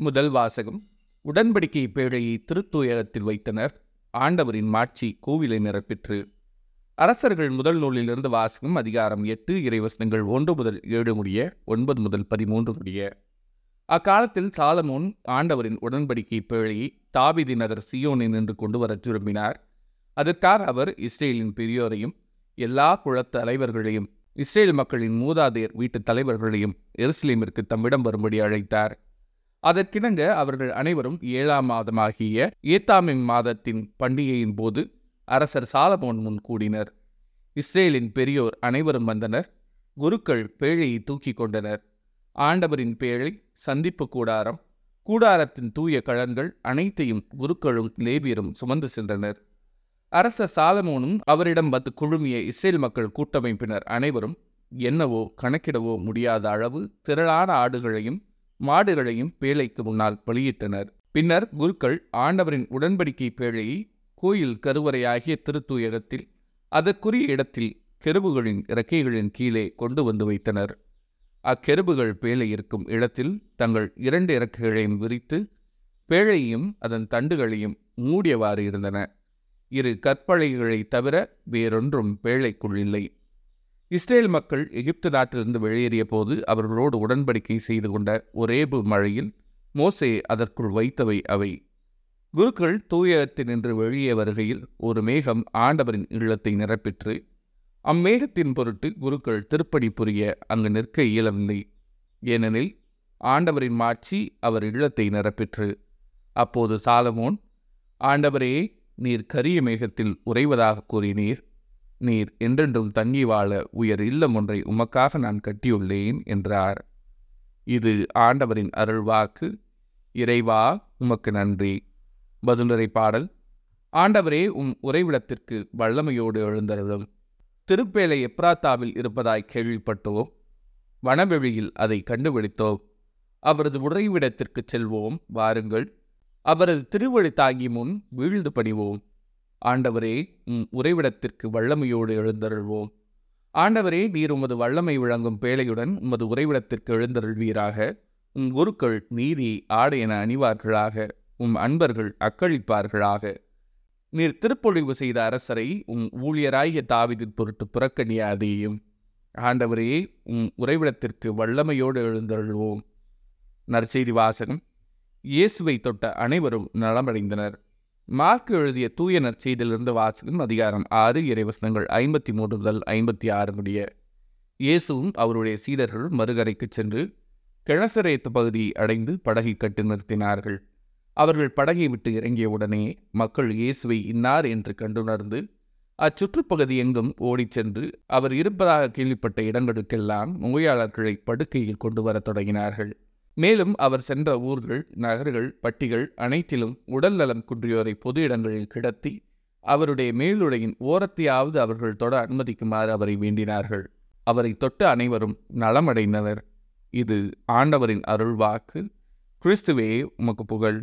முதல் வாசகம். உடன்படிக்கை பேழையை திருத்தூயகத்தில் வைத்தனர். ஆண்டவரின் மாட்சி கோவிலை நிரப்பிற்று. அரசர்கள் முதல் நூலிலிருந்து வாசகம் அதிகாரம் எட்டு இறைவசனங்கள் ஒன்று முதல் ஏழு முடிய ஒன்பது முதல் பதிமூன்று முடிய. அக்காலத்தில் சாலமோன் ஆண்டவரின் உடன்படிக்கை பேழையை தாபிதி நகர் சியோனில் நின்று கொண்டு வர விரும்பினார் அதற்காக அவர் இஸ்ரேலின் பெரியோரையும் எல்லா குளத்து தலைவர்களையும் இஸ்ரேல் மக்களின் மூதாதையர் வீட்டு தலைவர்களையும் எருசலேமிற்கு தம்மிடம் வரும்படி அழைத்தார். அதற்கிணங்க அவர்கள் அனைவரும் ஏழாம் மாதமாகிய ஏத்தாமின் மாதத்தின் பண்டிகையின் போது அரசர் சாலமோன் முன் கூடினர். இஸ்ரேலின் பெரியோர் அனைவரும் வந்தனர். குருக்கள் பேழையை தூக்கி கொண்டனர். ஆண்டவரின் பேழை சந்திப்பு கூடாரம் கூடாரத்தின் தூய கழன்கள் அனைத்தையும் குருக்களும் லேபியரும் சுமந்து சென்றனர். அரசர் சாலமோனும் அவரிடம் வந்து குழுமிய இஸ்ரேல் மக்கள் கூட்டமைப்பினர் அனைவரும் என்னவோ கணக்கிடவோ முடியாத அளவு திரளான ஆடுகளையும் மாடுகளையும் பேழைக்கு முன்னால் பலியிட்டனர். பின்னர் குருக்கள் ஆண்டவரின் உடன்படிக்கை பேழையை கோயில் கருவறையாகிய திருத்துயகத்தில் அதற்குரிய இடத்தில் கெருபுகளின் இறக்கைகளின் கீழே கொண்டு வந்து வைத்தனர். அக்கெருபுகள் பேழை இருக்கும் இடத்தில் தங்கள் இரண்டு இறக்கைகளையும் விரித்து பேழையையும் அதன் தண்டுகளையும் மூடியவாறு இருந்தன. இரு கற்பழைகளை தவிர வேறொன்றும் பேழைக்குள் இல்லை. இஸ்ரேல் மக்கள் எகிப்து நாட்டிலிருந்து வெளியேறிய போது அவர்களோடு உடன்படிக்கை செய்து கொண்ட ஒரேபு மழையில் மோசே அதற்குள் வைத்தவை அவை. குருக்கள் தூயகத்தினின்று வெளியே வருகையில் ஒரு மேகம் ஆண்டவரின் இல்லத்தை நிரப்பிற்று. அம்மேகத்தின் பொருட்டு குருக்கள் திருப்பணி புரிய அங்கு நிற்க இயலவில்லை. ஏனெனில் ஆண்டவரின் மாட்சி அவர் இல்லத்தை நிரப்பிற்று. அப்போது சாலமோன் ஆண்டவரே நீர் கரிய மேகத்தில் உறைவதாக கூறினீர். நீர் என்றென்றும் தங்கி வாழ உயர் இல்லம் ஒன்றை உமக்காக நான் கட்டியுள்ளேன் என்றார். இது ஆண்டவரின் அருள்வாக்கு. இறைவா உமக்கு நன்றி. பதிலுரை பாடல். ஆண்டவரே உம் உறைவிடத்திற்கு வல்லமையோடு எழுந்தருளும். திருப்பேலை எப்ராத்தாவில் இருப்பதாய் கேள்விப்பட்டோம். வனவெளியில் அதை கண்டுபிடித்தோம். அவரது உறைவிடத்திற்கு செல்வோம் வாருங்கள். அவரது திருவழி தாங்கி முன் வீழ்ந்து பணிவோம். ஆண்டவரே உம் உறைவிடத்திற்கு வல்லமையோடு எழுந்தருள்வோம். ஆண்டவரே நீர் உமது வல்லமை விளங்கும் பேழையுடன் உமது உறைவிடத்திற்கு எழுந்தருள்வீராக. உம் குருக்கள் நீதி ஆடை என அணிவார்களாக. உம் அன்பர்கள் அக்களிப்பார்களாக. நீர் திருப்பொழிவு செய்த அரசரை உம் ஊழியராகிய தாவிதின் பொருட்டு புறக்கணியாதேயும். ஆண்டவரே உம் உறைவிடத்திற்கு வல்லமையோடு எழுந்தருள்வோம். நற்செய்தி வாசகம். இயேசுவை தொட்ட அனைவரும் நலமடைந்தனர். மார்க் எழுதிய தூய நற்செய்தியிலிருந்து வாசகம் அதிகாரம் ஆறு இறைவசனங்கள் ஐம்பத்தி மூன்று முதல் ஐம்பத்தி ஆறு முடிய. இயேசுவும் அவருடைய சீடர்கள் மறுகரைக்கு சென்று கிழசரேத்து பகுதியை அடைந்து படகை கட்டு நிறுத்தினார்கள். அவர்கள் படகை விட்டு இறங்கிய உடனே மக்கள் இயேசுவை இன்னார் என்று கண்டுணர்ந்து அச்சுற்றுப்பகுதி எங்கும் ஓடிச் சென்று அவர் இருப்பதாக கேள்விப்பட்ட இடங்களுக்கெல்லாம் நோயாளர்களை படுக்கையில் கொண்டு வரத் தொடங்கினார்கள். மேலும் அவர் சென்ற ஊர்கள் நகர்கள் பட்டிகள் அனைத்திலும் உடல் நலம் குன்றியோரை பொது இடங்களில் கிடத்தி அவருடைய மேலுடையின் ஓரத்தையாவது அவர்கள் தொட அனுமதிக்குமாறு அவரை வேண்டினார்கள். அவரை தொட்ட அனைவரும் நலமடைந்தனர். இது ஆண்டவரின் அருள்வாக்கு. கிறிஸ்துவே உமக்கு புகழ்.